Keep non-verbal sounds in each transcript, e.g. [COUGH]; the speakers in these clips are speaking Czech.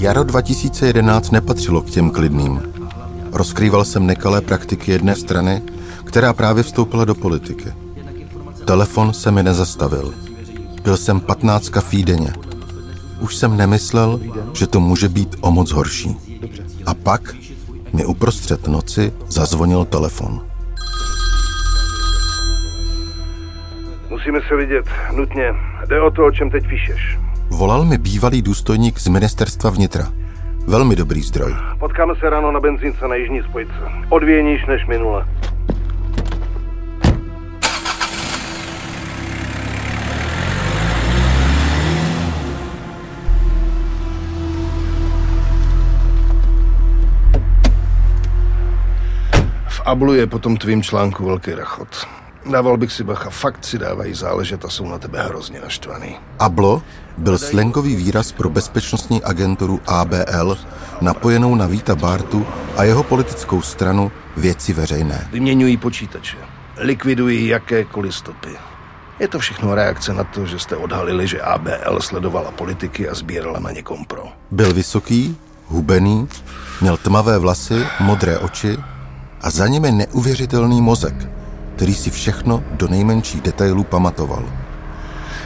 Jaro 2011 nepatřilo k těm klidným. Rozkrýval jsem nekalé praktiky jedné strany, která právě vstoupila do politiky. Telefon se mi nezastavil. Byl jsem 15 kafí denně. Už jsem nemyslel, že to může být o moc horší. A pak mi uprostřed noci zazvonil telefon. Musíme se vidět, nutně. Jde o to, o čem teď píšeš. Volal mi bývalý důstojník z ministerstva vnitra. Velmi dobrý zdroj. Potkáme se ráno na benzínce na jižní spojce. Odvěníš než minule. V Ablu je potom tvým článku velký rachot. Dával bych si bacha, fakt si dávají záležet a jsou na tebe hrozně naštvaný. ABLO byl slangový výraz pro bezpečnostní agenturu ABL, napojenou na Víta Bartu a jeho politickou stranu Věci veřejné. Vyměňují počítače, likvidují jakékoliv stopy. Je to všechno reakce na to, že jste odhalili, že ABL sledovala politiky a sbírala na ně kompro. Byl vysoký, hubený, měl tmavé vlasy, modré oči a za nimi neuvěřitelný mozek, který si všechno do nejmenších detailů pamatoval.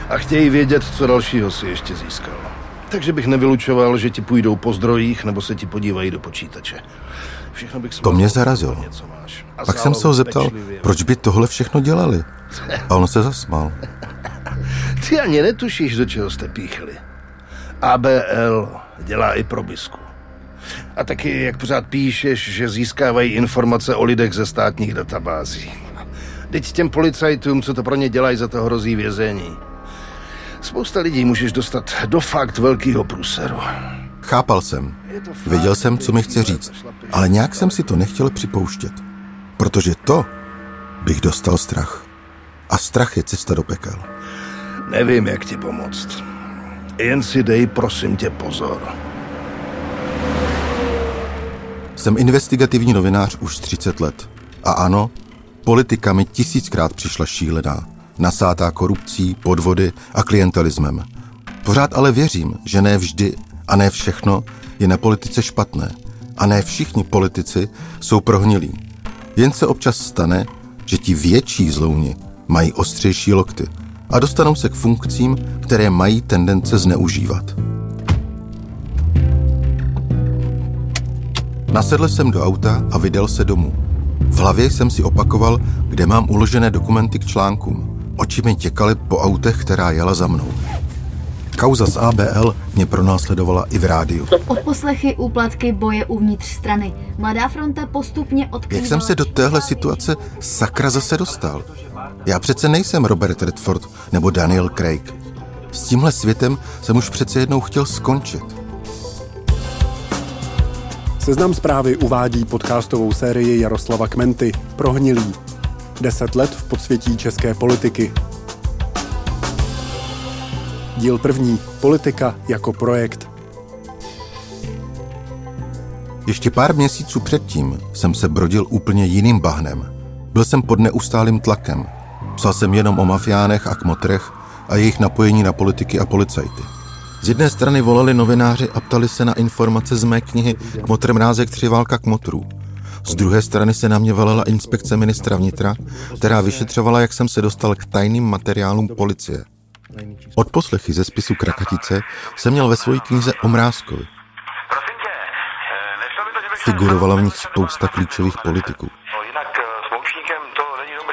A chtějí vědět, co dalšího si ještě získal. Takže bych nevylučoval, že ti půjdou po zdrojích nebo se ti podívají do počítače. Všechno bych to mě zarazilo. Pak jsem se ho zeptal, proč by tohle všechno dělali. A on se zasmál. [LAUGHS] Ty ani netušíš, do čeho jste píchli. ABL dělá i probisku. A taky, jak pořád píšeš, že získávají informace o lidech ze státních databází. Teď těm policajtům, co to pro ně dělají, za to hrozí vězení. Spousta lidí můžeš dostat do fakt velkého průseru. Chápal jsem. Věděl jsem, co mi chce říct, ale nějak jsem si to nechtěl připouštět. Protože to bych dostal strach. A strach je cesta do pekel. Nevím, jak ti pomoct. Jen si dej, prosím tě, pozor. Jsem investigativní novinář už 30 let. A ano, politika mi tisíckrát přišla šílená. Nasátá korupcí, podvody a klientelismem. Pořád ale věřím, že ne vždy a ne všechno je na politice špatné. A ne všichni politici jsou prohnilí. Jen se občas stane, že ti větší zlouni mají ostřejší lokty a dostanou se k funkcím, které mají tendence zneužívat. Nasedl jsem do auta a vydal se domů. V hlavě jsem si opakoval, kde mám uložené dokumenty k článkům. Oči mi těkaly po autech, která jela za mnou. Kauza z ABL mě pronásledovala i v rádiu. Odposlechy, úplatky, boje uvnitř strany. Mladá fronta postupně odkrývala... Jak jsem se do téhle situace sakra zase dostal? Já přece nejsem Robert Redford nebo Daniel Craig. S tímhle světem jsem už přece jednou chtěl skončit. Seznam zprávy uvádí podcastovou sérii Jaroslava Kmenty Prohnilý. Deset let v podsvětí české politiky. Díl první. Politika jako projekt. Ještě pár měsíců předtím jsem se brodil úplně jiným bahnem. Byl jsem pod neustálým tlakem. Psal jsem jenom o mafiánech a kmotrech a jejich napojení na politiky a policajty. Z jedné strany volali novináři a ptali se na informace z mé knihy Kmotr mrázek tři válka kmotrů. Z druhé strany se na mě velela inspekce ministra vnitra, která vyšetřovala, jak jsem se dostal k tajným materiálům policie. Od poslechy ze spisu Krakatice jsem měl ve své knize o Mrázkovi. Figurovala v nich spousta klíčových politiků.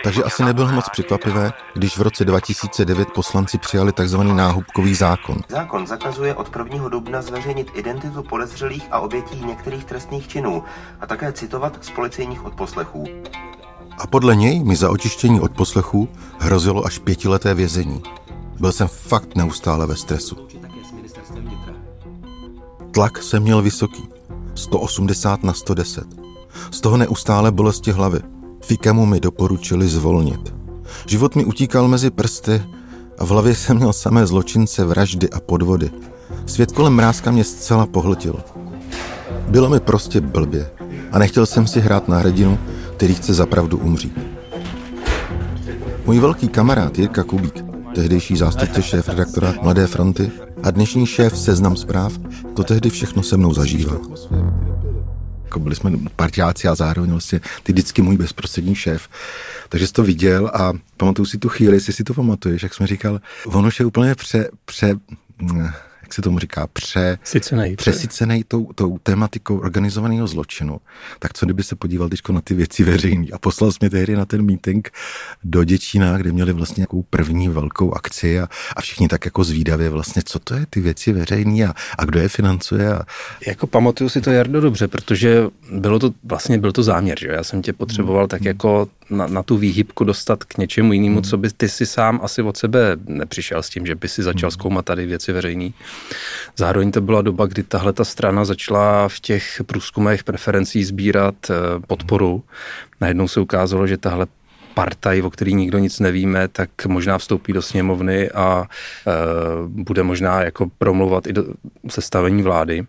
Takže asi nebylo moc překvapivé, když v roce 2009 poslanci přijali tzv. náhubkový zákon. Zákon zakazuje od 1. dubna zveřejnit identitu podezřelých a obětí některých trestných činů a také citovat z policejních odposlechů. A podle něj mi za očištění od poslechů hrozilo až pětileté vězení. Byl jsem fakt neustále ve stresu. Tlak jsem měl vysoký. 180 na 110. Z toho neustále bolesti hlavy. Fikemu mi doporučili zvolnit. Život mi utíkal mezi prsty a v hlavě jsem měl samé zločince, vraždy a podvody. Svět kolem mrázka mě zcela pohltil. Bylo mi prostě blbě a nechtěl jsem si hrát na hrdinu, který chce zapravdu umřít. Můj velký kamarád Jirka Kubík tehdejší zástupce šéf redaktora Mladé fronty a dnešní šéf Seznam zpráv, to tehdy všechno se mnou zažíval. Jako byli jsme partiáci a zároveň vlastně ty vždycky můj bezprostřední šéf. Takže jsi to viděl a pamatuju si tu chvíli, jestli si to pamatuješ, jak jsme říkal, ono je úplně pře, pře, jak se tomu říká, pře, Sicenej, přesycený tou, tou tématikou organizovaného zločinu, tak co kdyby se podíval teď na ty věci veřejné a poslal jsme tehdy na ten meeting do Děčína, kde měli vlastně nějakou první velkou akci a, a všichni tak jako zvídavě vlastně, co to je ty věci veřejné a, a kdo je financuje. A... Jako pamatuju si to, Jardo, dobře, protože bylo to, vlastně byl to záměr, že já jsem tě potřeboval tak jako na, na tu výhybku dostat k něčemu jinému, co by ty si sám asi od sebe nepřišel s tím, že by si začal zkoumat tady věci veřejné. Zároveň to byla doba, kdy tahle ta strana začala v těch průzkumech preferencí sbírat eh, podporu. Najednou se ukázalo, že tahle partaj, o který nikdo nic nevíme, tak možná vstoupí do sněmovny a e, bude možná jako promluvat i do sestavení vlády.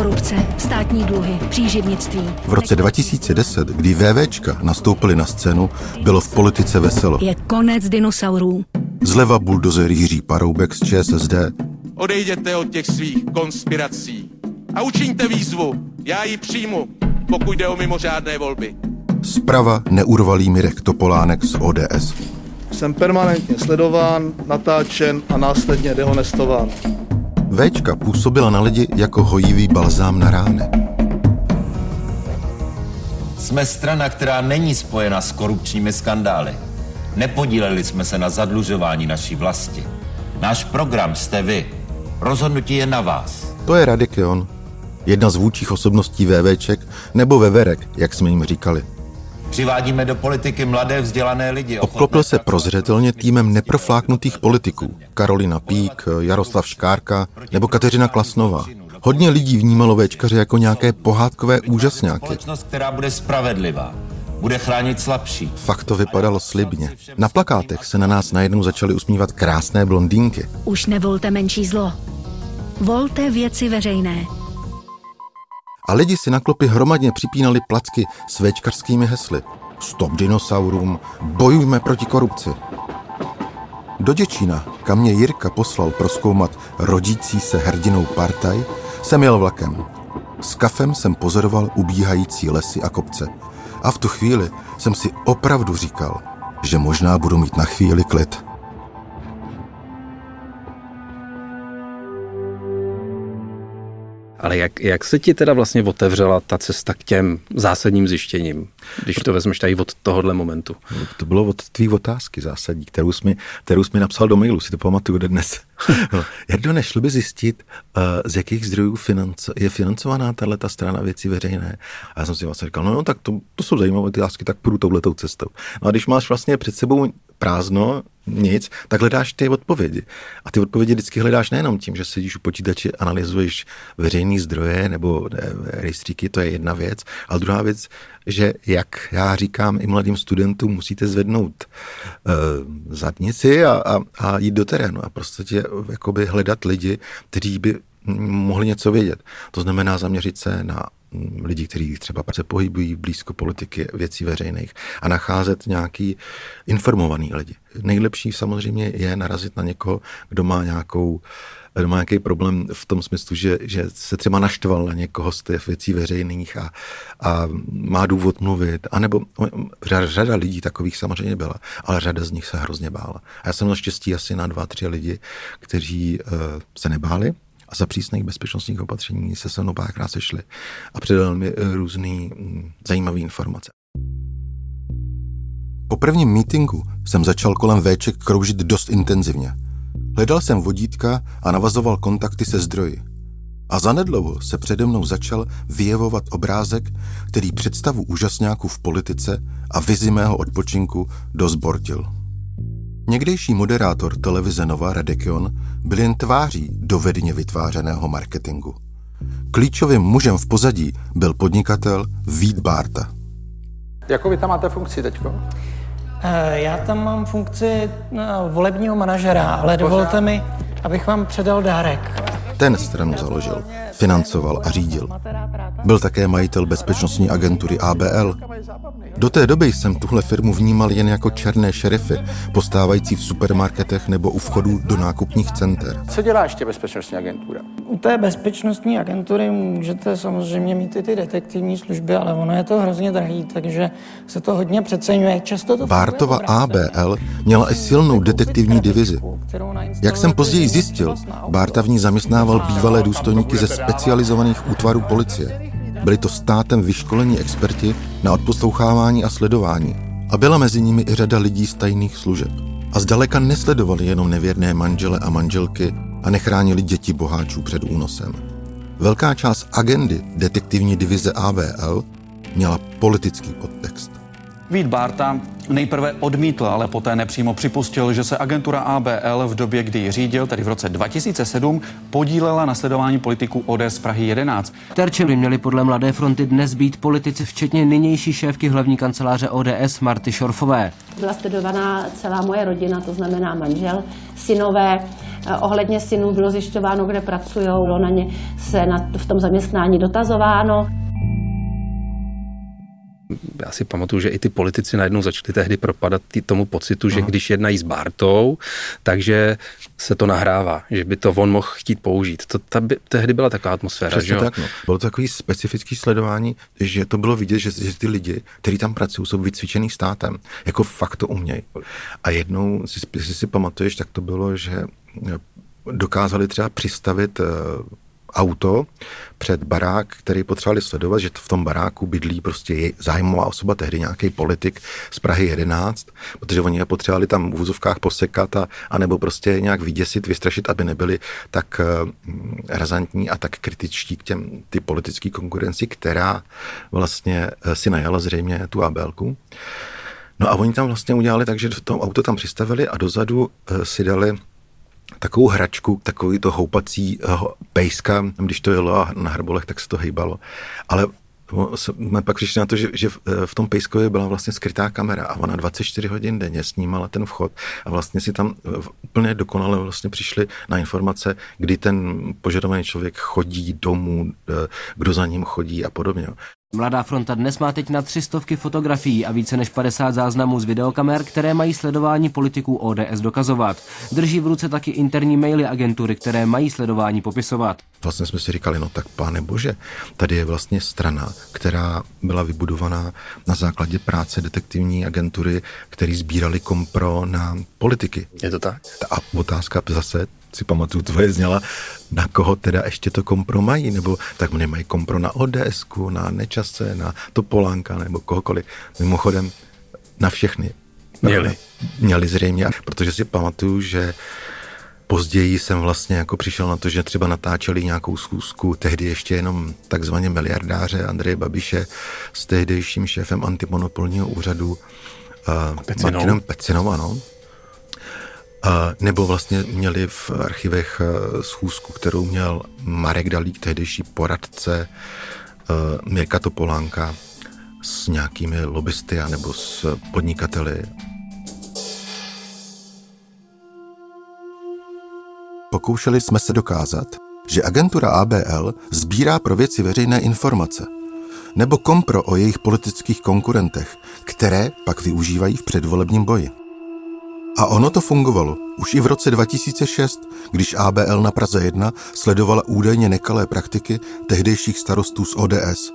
Korupce, státní dluhy, příživnictví. V roce 2010, kdy VVčka nastoupili na scénu, bylo v politice veselo. Je konec dinosaurů. Zleva buldozer Jiří Paroubek z ČSSD, Odejděte od těch svých konspirací a učiňte výzvu. Já ji přijmu, pokud jde o mimořádné volby. zprava neurvalý Mirek Topolánek z ODS. Jsem permanentně sledován, natáčen a následně dehonestován. Véčka působila na lidi jako hojivý balzám na rány. Jsme strana, která není spojena s korupčními skandály. Nepodíleli jsme se na zadlužování naší vlasti. Náš program jste vy. Rozhodnutí je na vás. To je Radikion, jedna z vůdčích osobností VVček nebo Veverek, jak jsme jim říkali. Přivádíme do politiky mladé vzdělané lidi. Obklopil se prozřetelně týmem neprofláknutých politiků. Karolina Pík, Jaroslav Škárka nebo Kateřina Klasnová. Hodně lidí vnímalo Véčkaře jako nějaké pohádkové úžasňáky. Společnost, která bude spravedlivá. Bude chránit slabší. Fakt to vypadalo slibně. Na plakátech se na nás najednou začaly usmívat krásné blondýnky. Už nevolte menší zlo. Volte věci veřejné. A lidi si na klopy hromadně připínali placky s véčkarskými hesly. Stop dinosaurům, bojujme proti korupci. Do Děčína, kam mě Jirka poslal proskoumat rodící se hrdinou partaj, jsem jel vlakem. S kafem jsem pozoroval ubíhající lesy a kopce. A v tu chvíli jsem si opravdu říkal, že možná budu mít na chvíli klid. Ale jak, jak se ti teda vlastně otevřela ta cesta k těm zásadním zjištěním, když to vezmeš tady od tohohle momentu? To bylo od tvý otázky zásadní, kterou jsi mi, kterou jsi mi napsal do mailu, si to pamatuju do dnes. [LAUGHS] no, Jardo, nešlo by zjistit, uh, z jakých zdrojů financo, je financovaná tahle strana věcí veřejné. A já jsem si vlastně říkal, no, no tak to, to jsou zajímavé otázky, tak půjdu touhletou cestou. No a když máš vlastně před sebou prázdno, nic, tak hledáš ty odpovědi. A ty odpovědi vždycky hledáš nejenom tím, že sedíš u počítače, analyzuješ veřejné zdroje nebo ne, rejstříky, to je jedna věc. A druhá věc, že jak já říkám i mladým studentům, musíte zvednout uh, zadnici a, a, a jít do terénu a prostě jakoby hledat lidi, kteří by mohli něco vědět. To znamená zaměřit se na lidi, kteří třeba se pohybují blízko politiky věcí veřejných a nacházet nějaký informovaný lidi. Nejlepší samozřejmě je narazit na někoho, kdo má nějakou kdo má nějaký problém v tom smyslu, že, že se třeba naštval na někoho z těch věcí veřejných a, a má důvod mluvit. A nebo řada, řada lidí takových samozřejmě byla, ale řada z nich se hrozně bála. A já jsem měl štěstí asi na dva, tři lidi, kteří uh, se nebáli, a za přísných bezpečnostních opatření se se mnou párkrát sešli a předal mi různý zajímavé informace. Po prvním mítingu jsem začal kolem Véček kroužit dost intenzivně. Hledal jsem vodítka a navazoval kontakty se zdroji. A zanedlouho se přede mnou začal vyjevovat obrázek, který představu úžasňáků v politice a vizi mého odpočinku dozbortil. Někdejší moderátor televize Nova Radekion byl jen tváří dovedně vytvářeného marketingu. Klíčovým mužem v pozadí byl podnikatel Vít Bárta. Jakou vy tam máte funkci teďko? Já tam mám funkci volebního manažera, ale dovolte mi, abych vám předal dárek. Ten stranu založil, financoval a řídil. Byl také majitel bezpečnostní agentury ABL. Do té doby jsem tuhle firmu vnímal jen jako černé šerify, postávající v supermarketech nebo u vchodu do nákupních center. Co dělá ještě bezpečnostní agentura? U té bezpečnostní agentury můžete samozřejmě mít i ty detektivní služby, ale ono je to hrozně drahý, takže se to hodně přeceňuje. Často to Bártova ABL měla i silnou detektivní divizi. Jak jsem později zjistil, Bárta v ní zaměstnával bývalé důstojníky ze specializovaných útvarů policie. Byli to státem vyškolení experti na odposlouchávání a sledování. A byla mezi nimi i řada lidí z tajných služeb. A zdaleka nesledovali jenom nevěrné manžele a manželky a nechránili děti boháčů před únosem. Velká část agendy detektivní divize ABL měla politický podtext. Vít Bárta nejprve odmítl, ale poté nepřímo připustil, že se agentura ABL v době, kdy ji řídil, tedy v roce 2007, podílela na sledování politiků ODS Prahy 11. Terčem by měli podle Mladé fronty dnes být politici, včetně nynější šéfky hlavní kanceláře ODS Marty Šorfové. Byla sledovaná celá moje rodina, to znamená manžel, synové. Eh, ohledně synů bylo zjišťováno, kde pracují, bylo na ně se na, v tom zaměstnání dotazováno já si pamatuju, že i ty politici najednou začali tehdy propadat tý, tomu pocitu, že když jednají s Bartou, takže se to nahrává, že by to on mohl chtít použít. To ta by, tehdy byla taková atmosféra. Přesně že tak, no. Bylo to takový specifický sledování, že to bylo vidět, že, že ty lidi, kteří tam pracují, jsou vycvičený státem. Jako fakt to umějí. A jednou, si si pamatuješ, tak to bylo, že dokázali třeba přistavit eh, auto před barák, který potřebovali sledovat, že v tom baráku bydlí prostě zájmová osoba, tehdy nějaký politik z Prahy 11, protože oni je potřebovali tam v úzovkách posekat a, anebo prostě nějak vyděsit, vystrašit, aby nebyli tak uh, razantní a tak kritičtí k těm ty politické konkurenci, která vlastně uh, si najala zřejmě tu ABLku. No a oni tam vlastně udělali tak, že to auto tam přistavili a dozadu uh, si dali takovou hračku, takový to houpací uh, pejska, když to jelo na hrbolech, tak se to hejbalo. Ale jsme pak přišli na to, že, že eh, v tom pejskově byla vlastně skrytá kamera a ona 24 hodin denně snímala ten vchod a vlastně si tam eh, úplně dokonale vlastně přišli na informace, kdy ten požadovaný člověk chodí domů, kdo za ním chodí a podobně. Mladá fronta dnes má teď na tři stovky fotografií a více než 50 záznamů z videokamer, které mají sledování politiků ODS dokazovat. Drží v ruce taky interní maily agentury, které mají sledování popisovat. Vlastně jsme si říkali, no tak pane bože, tady je vlastně strana, která byla vybudovaná na základě práce detektivní agentury, který sbírali kompro na politiky. Je to tak? A otázka zase, si pamatuju, tvoje zněla, na koho teda ještě to kompro mají, nebo tak nemají kompro na ods na Nečase, na Topolánka, nebo kohokoliv. Mimochodem, na všechny. Měli. Měli zřejmě, protože si pamatuju, že Později jsem vlastně jako přišel na to, že třeba natáčeli nějakou schůzku, tehdy ještě jenom takzvaně miliardáře Andreje Babiše s tehdejším šéfem antimonopolního úřadu uh, Pecinou. Martinem Pecinou, ano nebo vlastně měli v archivech e, schůzku, kterou měl Marek Dalík, tehdejší poradce e, Mirka Topolánka s nějakými lobbysty nebo s podnikateli. Pokoušeli jsme se dokázat, že agentura ABL sbírá pro věci veřejné informace nebo kompro o jejich politických konkurentech, které pak využívají v předvolebním boji. A ono to fungovalo. Už i v roce 2006, když ABL na Praze 1 sledovala údajně nekalé praktiky tehdejších starostů z ODS.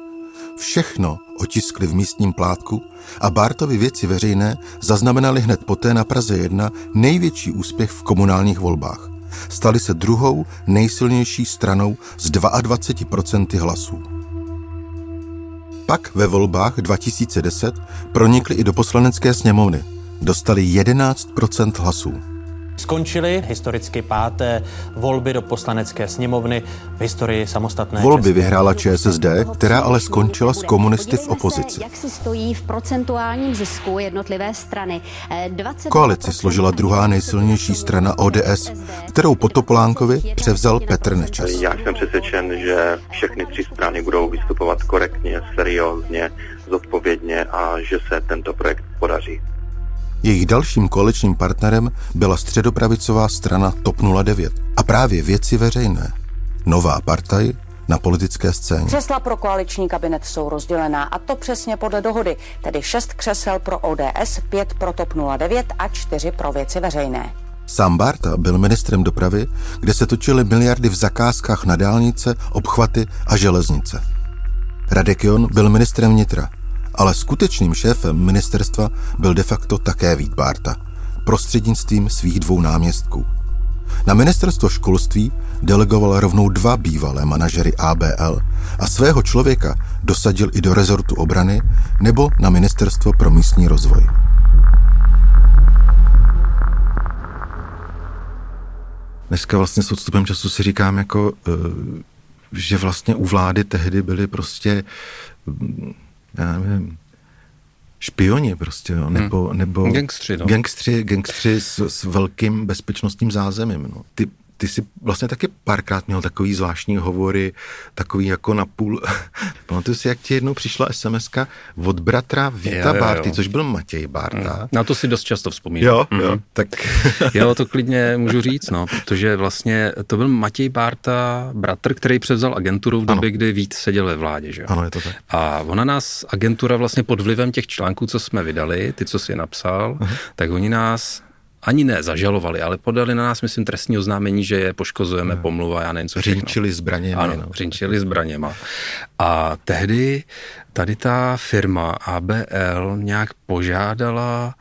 Všechno otiskli v místním plátku a Bartovi věci veřejné zaznamenali hned poté na Praze 1 největší úspěch v komunálních volbách. Stali se druhou nejsilnější stranou z 22% hlasů. Pak ve volbách 2010 pronikli i do poslanecké sněmovny – dostali 11% hlasů. Skončily historicky páté volby do poslanecké sněmovny v historii samostatné Volby České vyhrála ČSSD, která ale skončila s komunisty v opozici. Jak si stojí v procentuálním zisku jednotlivé strany? 20... Koalici složila druhá nejsilnější strana ODS, kterou po Topolánkovi převzal Petr Nečas. Já jsem přesvědčen, že všechny tři strany budou vystupovat korektně, seriózně, zodpovědně a že se tento projekt podaří. Jejich dalším koaličním partnerem byla středopravicová strana TOP 09 a právě věci veřejné. Nová partaj na politické scéně. Křesla pro koaliční kabinet jsou rozdělená a to přesně podle dohody, tedy šest křesel pro ODS, pět pro TOP 09 a čtyři pro věci veřejné. Sám Barta byl ministrem dopravy, kde se točily miliardy v zakázkách na dálnice, obchvaty a železnice. Radek Jon byl ministrem vnitra, ale skutečným šéfem ministerstva byl de facto také Vít Barta, prostřednictvím svých dvou náměstků. Na ministerstvo školství delegoval rovnou dva bývalé manažery ABL a svého člověka dosadil i do rezortu obrany nebo na ministerstvo pro místní rozvoj. Dneska vlastně s odstupem času si říkám, jako, eh, že vlastně u vlády tehdy byly prostě, mm, já nevím, špioni prostě, jo, nebo, hmm. nebo gangstři, no. gangstři, gangstři s, s velkým bezpečnostním zázemím. No. Ty ty jsi vlastně taky párkrát měl takový zvláštní hovory, takový jako na půl. [LAUGHS] Pamatuju si, jak ti jednou přišla sms od bratra Víta jo, jo, Barty, což byl Matěj Barta. Mm. Na to si dost často vzpomínám. Jo, mm. jo, tak. [LAUGHS] jo, to klidně můžu říct, no, protože vlastně to byl Matěj Barta, bratr, který převzal agenturu v době, ano. kdy Vít seděl ve vládě, že jo? Ano, je to tak. A ona nás, agentura vlastně pod vlivem těch článků, co jsme vydali, ty, co si je napsal, uh-huh. tak oni nás ani ne zažalovali, ale podali na nás, myslím, trestní oznámení, že je poškozujeme, no. pomluva, já nevím, co Řinčili zbraněma. Ano, no. řinčili zbraněma. A tehdy tady ta firma ABL nějak požádala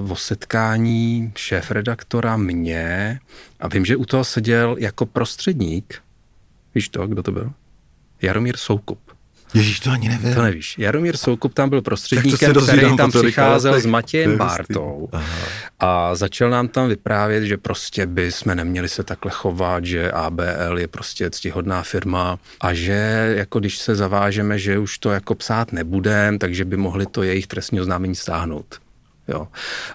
uh, o setkání šéf-redaktora mě a vím, že u toho seděl jako prostředník, víš to, kdo to byl? Jaromír Soukup. Ježíš, to ani nevím. To nevíš. Jaromír Soukup tam byl prostředníkem, který tam přicházel s Matějem Bártou a začal nám tam vyprávět, že prostě by jsme neměli se takhle chovat, že ABL je prostě ctihodná firma a že jako když se zavážeme, že už to jako psát nebudem, takže by mohli to jejich trestní oznámení stáhnout. Jo.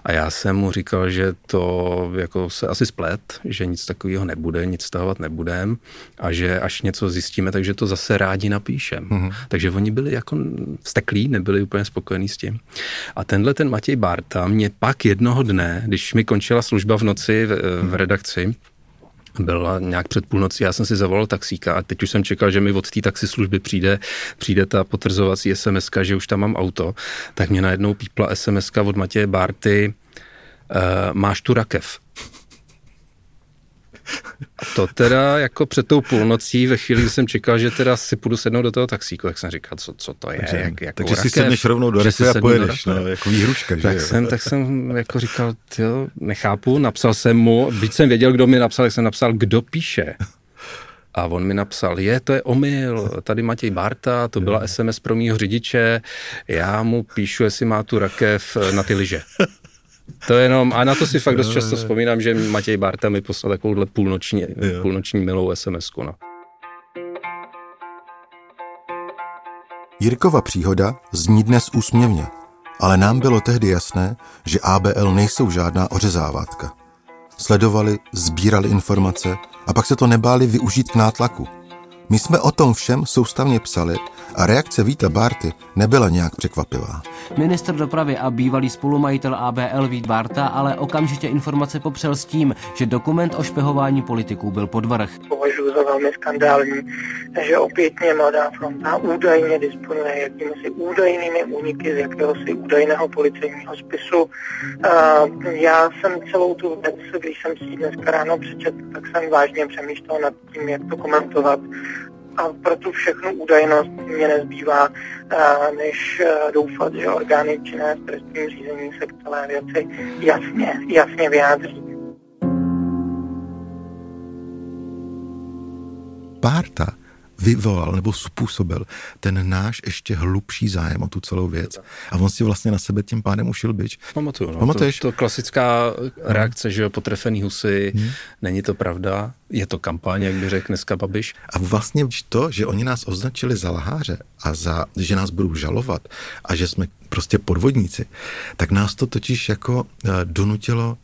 A já jsem mu říkal, že to jako se asi splet, že nic takového nebude, nic stahovat nebudem a že až něco zjistíme, takže to zase rádi napíšem. Mm-hmm. Takže oni byli jako vsteklí, nebyli úplně spokojení s tím. A tenhle ten Matěj Barta mě pak jednoho dne, když mi končila služba v noci v, v redakci, byla nějak před půlnocí, já jsem si zavolal taxíka a teď už jsem čekal, že mi od té taxislužby přijde, přijde ta potvrzovací SMS, že už tam mám auto, tak mě najednou pípla SMS od Matěje Barty, uh, máš tu rakev. A to teda jako před tou půlnocí, ve chvíli, kdy jsem čekal, že teda si půjdu sednout do toho taxíku, jak jsem říkal, co, co to je. Takže, jak, jako takže rakev, si sedneš rovnou do rakve a pojedeš, no, jako výhruška. Tak, že jsem, tak jsem jako říkal, jo, nechápu, napsal jsem mu, byť jsem věděl, kdo mi napsal, tak jsem napsal, kdo píše. A on mi napsal, je, to je omyl, tady Matěj Barta, to byla SMS pro mýho řidiče, já mu píšu, jestli má tu rakev na ty lyže. To je jenom, a na to si fakt dost často vzpomínám, že Matěj Barta mi poslal takovouhle půlnoční, půlnoční milou sms no. Jirkova příhoda zní dnes úsměvně, ale nám bylo tehdy jasné, že ABL nejsou žádná ořezávátka. Sledovali, sbírali informace a pak se to nebáli využít k nátlaku. My jsme o tom všem soustavně psali a reakce Víta Barty nebyla nějak překvapivá. Ministr dopravy a bývalý spolumajitel ABL Vít Barta ale okamžitě informace popřel s tím, že dokument o špehování politiků byl podvrh. Považuji za velmi skandální, že opětně Mladá fronta údajně disponuje jakýmisi údajnými úniky z jakéhosi údajného policejního spisu. Já jsem celou tu věc, když jsem si ji dneska ráno přečetl, tak jsem vážně přemýšlel nad tím, jak to komentovat a pro tu všechnu údajnost mě nezbývá, než doufat, že orgány činné v trestním řízení se k celé věci jasně, jasně vyjádří. Párta vyvolal nebo způsobil ten náš ještě hlubší zájem o tu celou věc. A on si vlastně na sebe tím pádem ušil byč. Pamatuju, no. Pamatuješ? To, to klasická reakce, že jo, potrefený husy, hmm. není to pravda, je to kampaň, jak by řekl dneska Babiš. A vlastně to, že oni nás označili za lháře a za, že nás budou žalovat a že jsme prostě podvodníci, tak nás to totiž jako uh, donutilo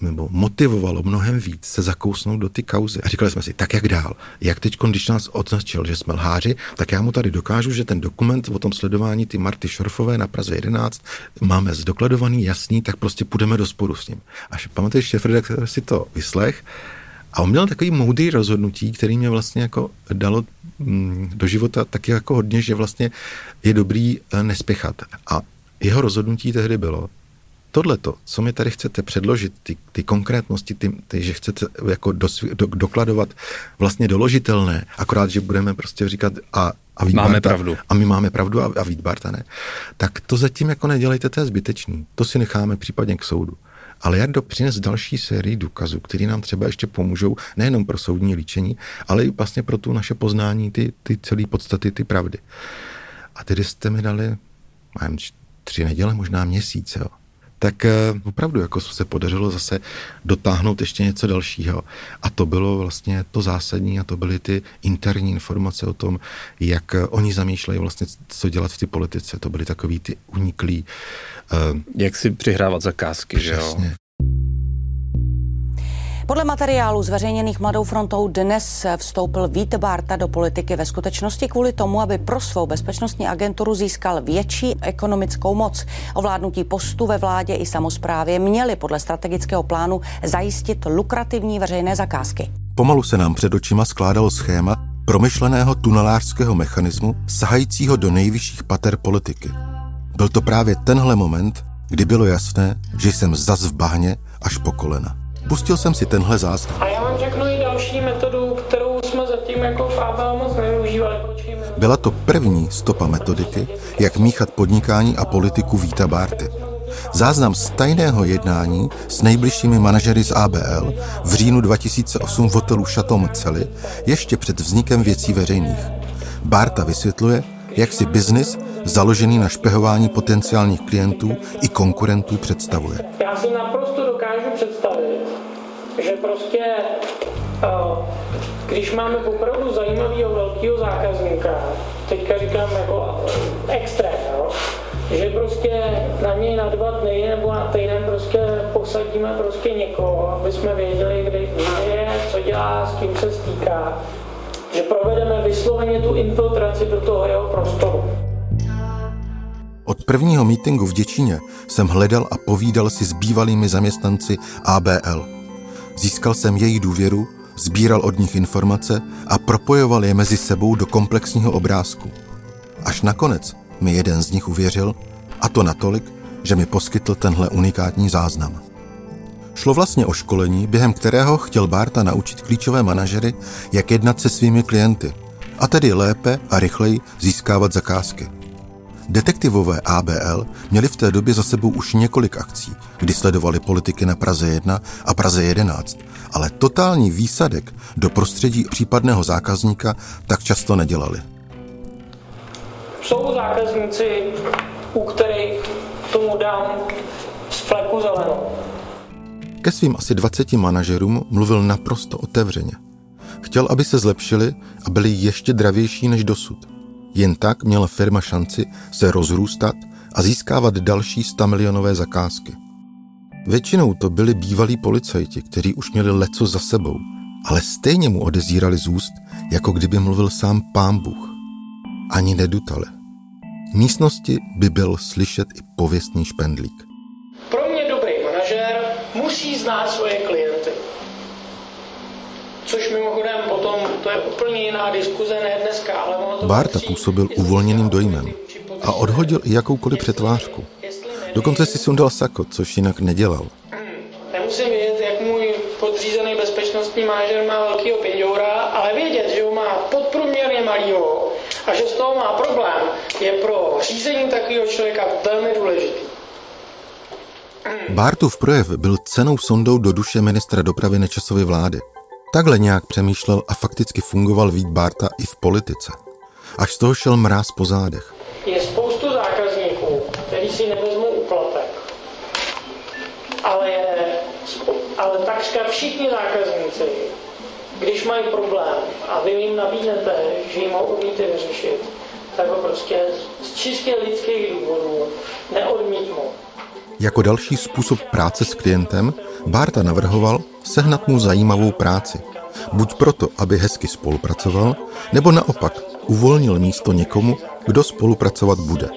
nebo motivovalo mnohem víc se zakousnout do ty kauzy. A říkali jsme si, tak jak dál? Jak teď, když nás označil, že jsme lháři, tak já mu tady dokážu, že ten dokument o tom sledování ty Marty Šorfové na Praze 11 máme zdokladovaný, jasný, tak prostě půjdeme do sporu s ním. Až pamatuješ, šéf redaktor si to vyslech A on měl takový moudrý rozhodnutí, který mě vlastně jako dalo mm, do života taky jako hodně, že vlastně je dobrý eh, nespěchat. A jeho rozhodnutí tehdy bylo, tohleto, co mi tady chcete předložit, ty, ty konkrétnosti, ty, ty, že chcete jako dosvě, do, dokladovat vlastně doložitelné, akorát, že budeme prostě říkat a, a Vít máme Barta, pravdu. A my máme pravdu a, a Vít Barta ne. Tak to zatím jako nedělejte, to je zbytečný. To si necháme případně k soudu. Ale Jardo přines další sérii důkazů, které nám třeba ještě pomůžou nejenom pro soudní líčení, ale i vlastně pro tu naše poznání, ty, ty celé podstaty, ty pravdy. A tedy jste mi dali, mám tři neděle, možná měsíc, jo tak eh, opravdu jako se podařilo zase dotáhnout ještě něco dalšího. A to bylo vlastně to zásadní a to byly ty interní informace o tom, jak eh, oni zamýšlejí vlastně, co dělat v té politice. To byly takový ty uniklí. Uh, jak si přihrávat zakázky, přesně. že jo? Podle materiálu zveřejněných Mladou frontou dnes vstoupil Vít Bárta do politiky ve skutečnosti kvůli tomu, aby pro svou bezpečnostní agenturu získal větší ekonomickou moc. Ovládnutí postu ve vládě i samozprávě měli podle strategického plánu zajistit lukrativní veřejné zakázky. Pomalu se nám před očima skládalo schéma promyšleného tunelářského mechanismu sahajícího do nejvyšších pater politiky. Byl to právě tenhle moment, kdy bylo jasné, že jsem zas v bahně až po kolena. Pustil jsem si tenhle záznam. A já vám řeknu i další metodu, kterou jsme zatím jako v ABL moc nevyužívali. Byla to první stopa metodiky, jak míchat podnikání a politiku Víta Bárty. Záznam z tajného jednání s nejbližšími manažery z ABL v říjnu 2008 v hotelu Chateau Mocely ještě před vznikem věcí veřejných. Bárta vysvětluje, jak si biznis založený na špehování potenciálních klientů i konkurentů představuje. Já si naprosto dokážu představit, že prostě když máme opravdu zajímavého velkého zákazníka, teďka říkám jako extrém, jo, že prostě na něj na dva dny nebo na týden prostě posadíme prostě někoho, aby jsme věděli, kde je, co dělá, s kým se stýká, že provedeme vysloveně tu infiltraci do toho jeho prostoru. Od prvního mítingu v Děčíně jsem hledal a povídal si s bývalými zaměstnanci ABL. Získal jsem její důvěru, sbíral od nich informace a propojoval je mezi sebou do komplexního obrázku. Až nakonec mi jeden z nich uvěřil, a to natolik, že mi poskytl tenhle unikátní záznam. Šlo vlastně o školení, během kterého chtěl Barta naučit klíčové manažery, jak jednat se svými klienty, a tedy lépe a rychleji získávat zakázky. Detektivové ABL měli v té době za sebou už několik akcí, kdy sledovali politiky na Praze 1 a Praze 11, ale totální výsadek do prostředí případného zákazníka tak často nedělali. Jsou zákazníci, u kterých tomu dám z fleku zelenou. Ke svým asi 20 manažerům mluvil naprosto otevřeně. Chtěl, aby se zlepšili a byli ještě dravější než dosud. Jen tak měla firma šanci se rozrůstat a získávat další 100 milionové zakázky. Většinou to byli bývalí policajti, kteří už měli leco za sebou, ale stejně mu odezírali z úst, jako kdyby mluvil sám pán Bůh. Ani nedutali. V místnosti by byl slyšet i pověstný špendlík. Pro mě dobrý manažer musí znát svoje klienty. Což mimochodem potom, to je úplně jiná diskuze, ne dneska, ale ono to Barta působil uvolněným dojmem a odhodil i jakoukoliv přetvářku. Dokonce si sundal sako, což jinak nedělal. Nemusím vědět, jak můj podřízený bezpečnostní manažer má velkýho pindoura, ale vědět, že ho má podprůměrně malýho a že z toho má problém, je pro řízení takového člověka velmi důležitý. Bartův projev byl cenou sondou do duše ministra dopravy Nečasovy vlády. Takhle nějak přemýšlel a fakticky fungoval Vít Barta i v politice. Až z toho šel mráz po zádech. Je spoustu zákazníků, který si nevezmou úplatek. Ale, ale takřka všichni zákazníci, když mají problém a vy jim nabídnete, že jim ho umíte vyřešit, tak ho prostě z čistě lidských důvodů neodmítnou. Jako další způsob práce s klientem Barta navrhoval sehnat mu zajímavou práci. Buď proto, aby hezky spolupracoval, nebo naopak uvolnil místo někomu, kdo spolupracovat bude.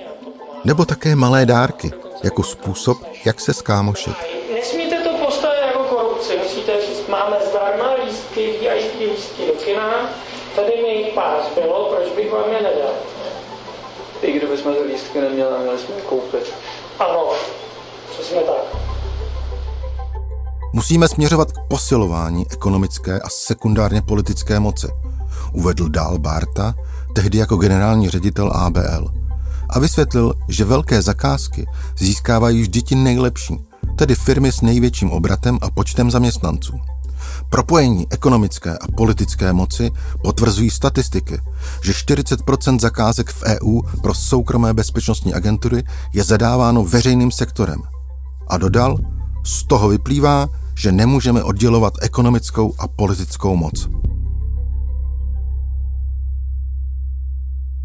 Nebo také malé dárky, jako způsob, jak se skámošit. Nesmíte to postavit jako korupci. Musíte říct, máme zdarma lístky, VIP lístky do kina, tady mi jich pár zbylo, proč bych vám je nedal? I kdybychom ty lístky neměli, měli jsme je koupit. Ano, přesně tak. Musíme směřovat k posilování ekonomické a sekundárně politické moci, uvedl dál Barta, tehdy jako generální ředitel ABL. A vysvětlil, že velké zakázky získávají vždy ti nejlepší, tedy firmy s největším obratem a počtem zaměstnanců. Propojení ekonomické a politické moci potvrzují statistiky, že 40% zakázek v EU pro soukromé bezpečnostní agentury je zadáváno veřejným sektorem. A dodal, z toho vyplývá, že nemůžeme oddělovat ekonomickou a politickou moc.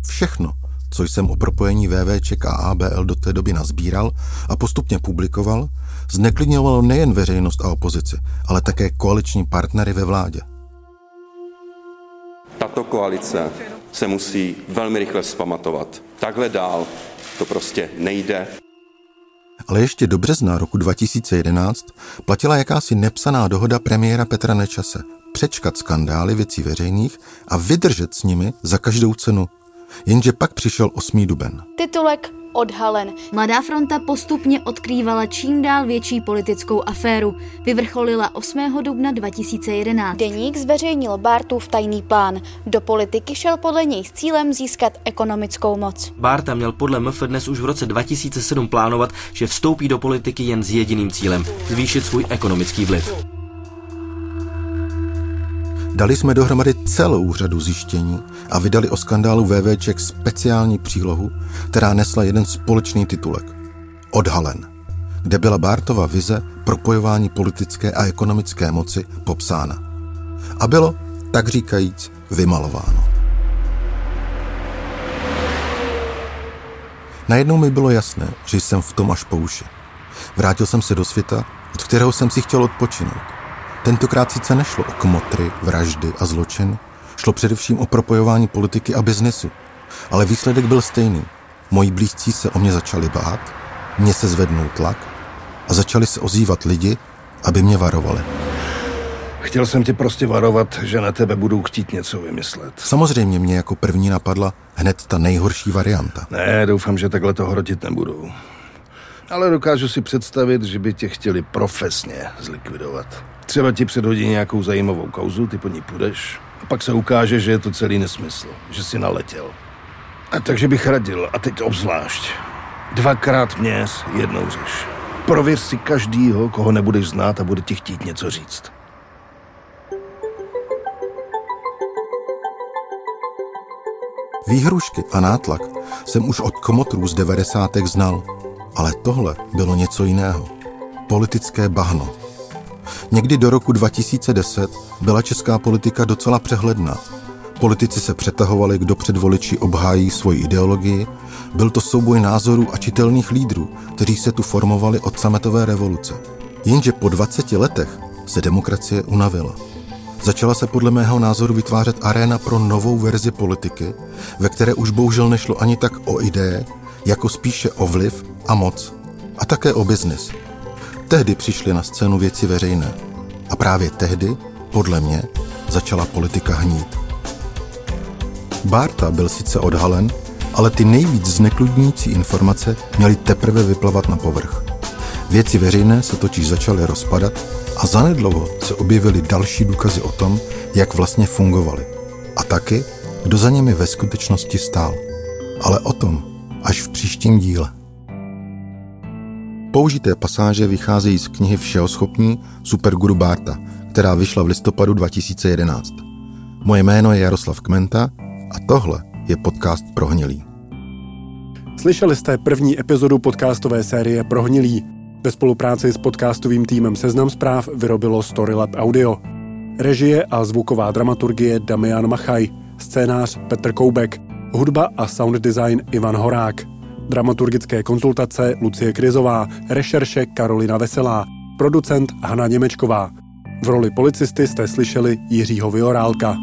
Všechno, co jsem o propojení VVček a ABL do té doby nazbíral a postupně publikoval, zneklidňovalo nejen veřejnost a opozici, ale také koaliční partnery ve vládě. Tato koalice se musí velmi rychle vzpamatovat. Takhle dál to prostě nejde. Ale ještě do března roku 2011 platila jakási nepsaná dohoda premiéra Petra Nečase přečkat skandály věcí veřejných a vydržet s nimi za každou cenu. Jenže pak přišel 8. duben. Titulek odhalen. Mladá fronta postupně odkrývala čím dál větší politickou aféru. Vyvrcholila 8. dubna 2011. Deník zveřejnil Bartův tajný plán. Do politiky šel podle něj s cílem získat ekonomickou moc. Barta měl podle MF dnes už v roce 2007 plánovat, že vstoupí do politiky jen s jediným cílem zvýšit svůj ekonomický vliv. Dali jsme dohromady celou řadu zjištění a vydali o skandálu VVček speciální přílohu, která nesla jeden společný titulek. Odhalen, kde byla Bartova vize propojování politické a ekonomické moci popsána. A bylo, tak říkajíc, vymalováno. Najednou mi bylo jasné, že jsem v tom až po uši. Vrátil jsem se do světa, od kterého jsem si chtěl odpočinout. Tentokrát sice nešlo o kmotry, vraždy a zločin, šlo především o propojování politiky a biznesu. Ale výsledek byl stejný. Moji blízcí se o mě začali bát, mě se zvednul tlak a začali se ozývat lidi, aby mě varovali. Chtěl jsem tě prostě varovat, že na tebe budou chtít něco vymyslet. Samozřejmě mě jako první napadla hned ta nejhorší varianta. Ne, doufám, že takhle to hrotit nebudou. Ale dokážu si představit, že by tě chtěli profesně zlikvidovat. Třeba ti předhodí nějakou zajímavou kauzu, ty po ní půjdeš a pak se ukáže, že je to celý nesmysl, že si naletěl. A takže bych radil, a teď obzvlášť, dvakrát měs, jednou řeš. Prověř si každýho, koho nebudeš znát a bude ti chtít něco říct. Výhrušky a nátlak jsem už od komotrů z devadesátek znal, ale tohle bylo něco jiného. Politické bahno. Někdy do roku 2010 byla česká politika docela přehledná. Politici se přetahovali, kdo před voliči obhájí svoji ideologii. Byl to souboj názorů a čitelných lídrů, kteří se tu formovali od sametové revoluce. Jenže po 20 letech se demokracie unavila. Začala se podle mého názoru vytvářet aréna pro novou verzi politiky, ve které už bohužel nešlo ani tak o ideje, jako spíše o vliv a moc. A také o biznis. Tehdy přišly na scénu věci veřejné. A právě tehdy, podle mě, začala politika hnít. Barta byl sice odhalen, ale ty nejvíc znekludňující informace měly teprve vyplavat na povrch. Věci veřejné se totiž začaly rozpadat a zanedlouho se objevily další důkazy o tom, jak vlastně fungovaly. A taky, kdo za nimi ve skutečnosti stál. Ale o tom až v příštím díle. Použité pasáže vycházejí z knihy Všeho schopní Superguru Barta, která vyšla v listopadu 2011. Moje jméno je Jaroslav Kmenta a tohle je podcast Prohnilý. Slyšeli jste první epizodu podcastové série Prohnilý. Ve spolupráci s podcastovým týmem Seznam zpráv vyrobilo Storylab Audio. Režie a zvuková dramaturgie Damian Machaj, scénář Petr Koubek, hudba a sound design Ivan Horák, dramaturgické konzultace Lucie Krizová, rešerše Karolina Veselá, producent Hana Němečková. V roli policisty jste slyšeli Jiřího Viorálka.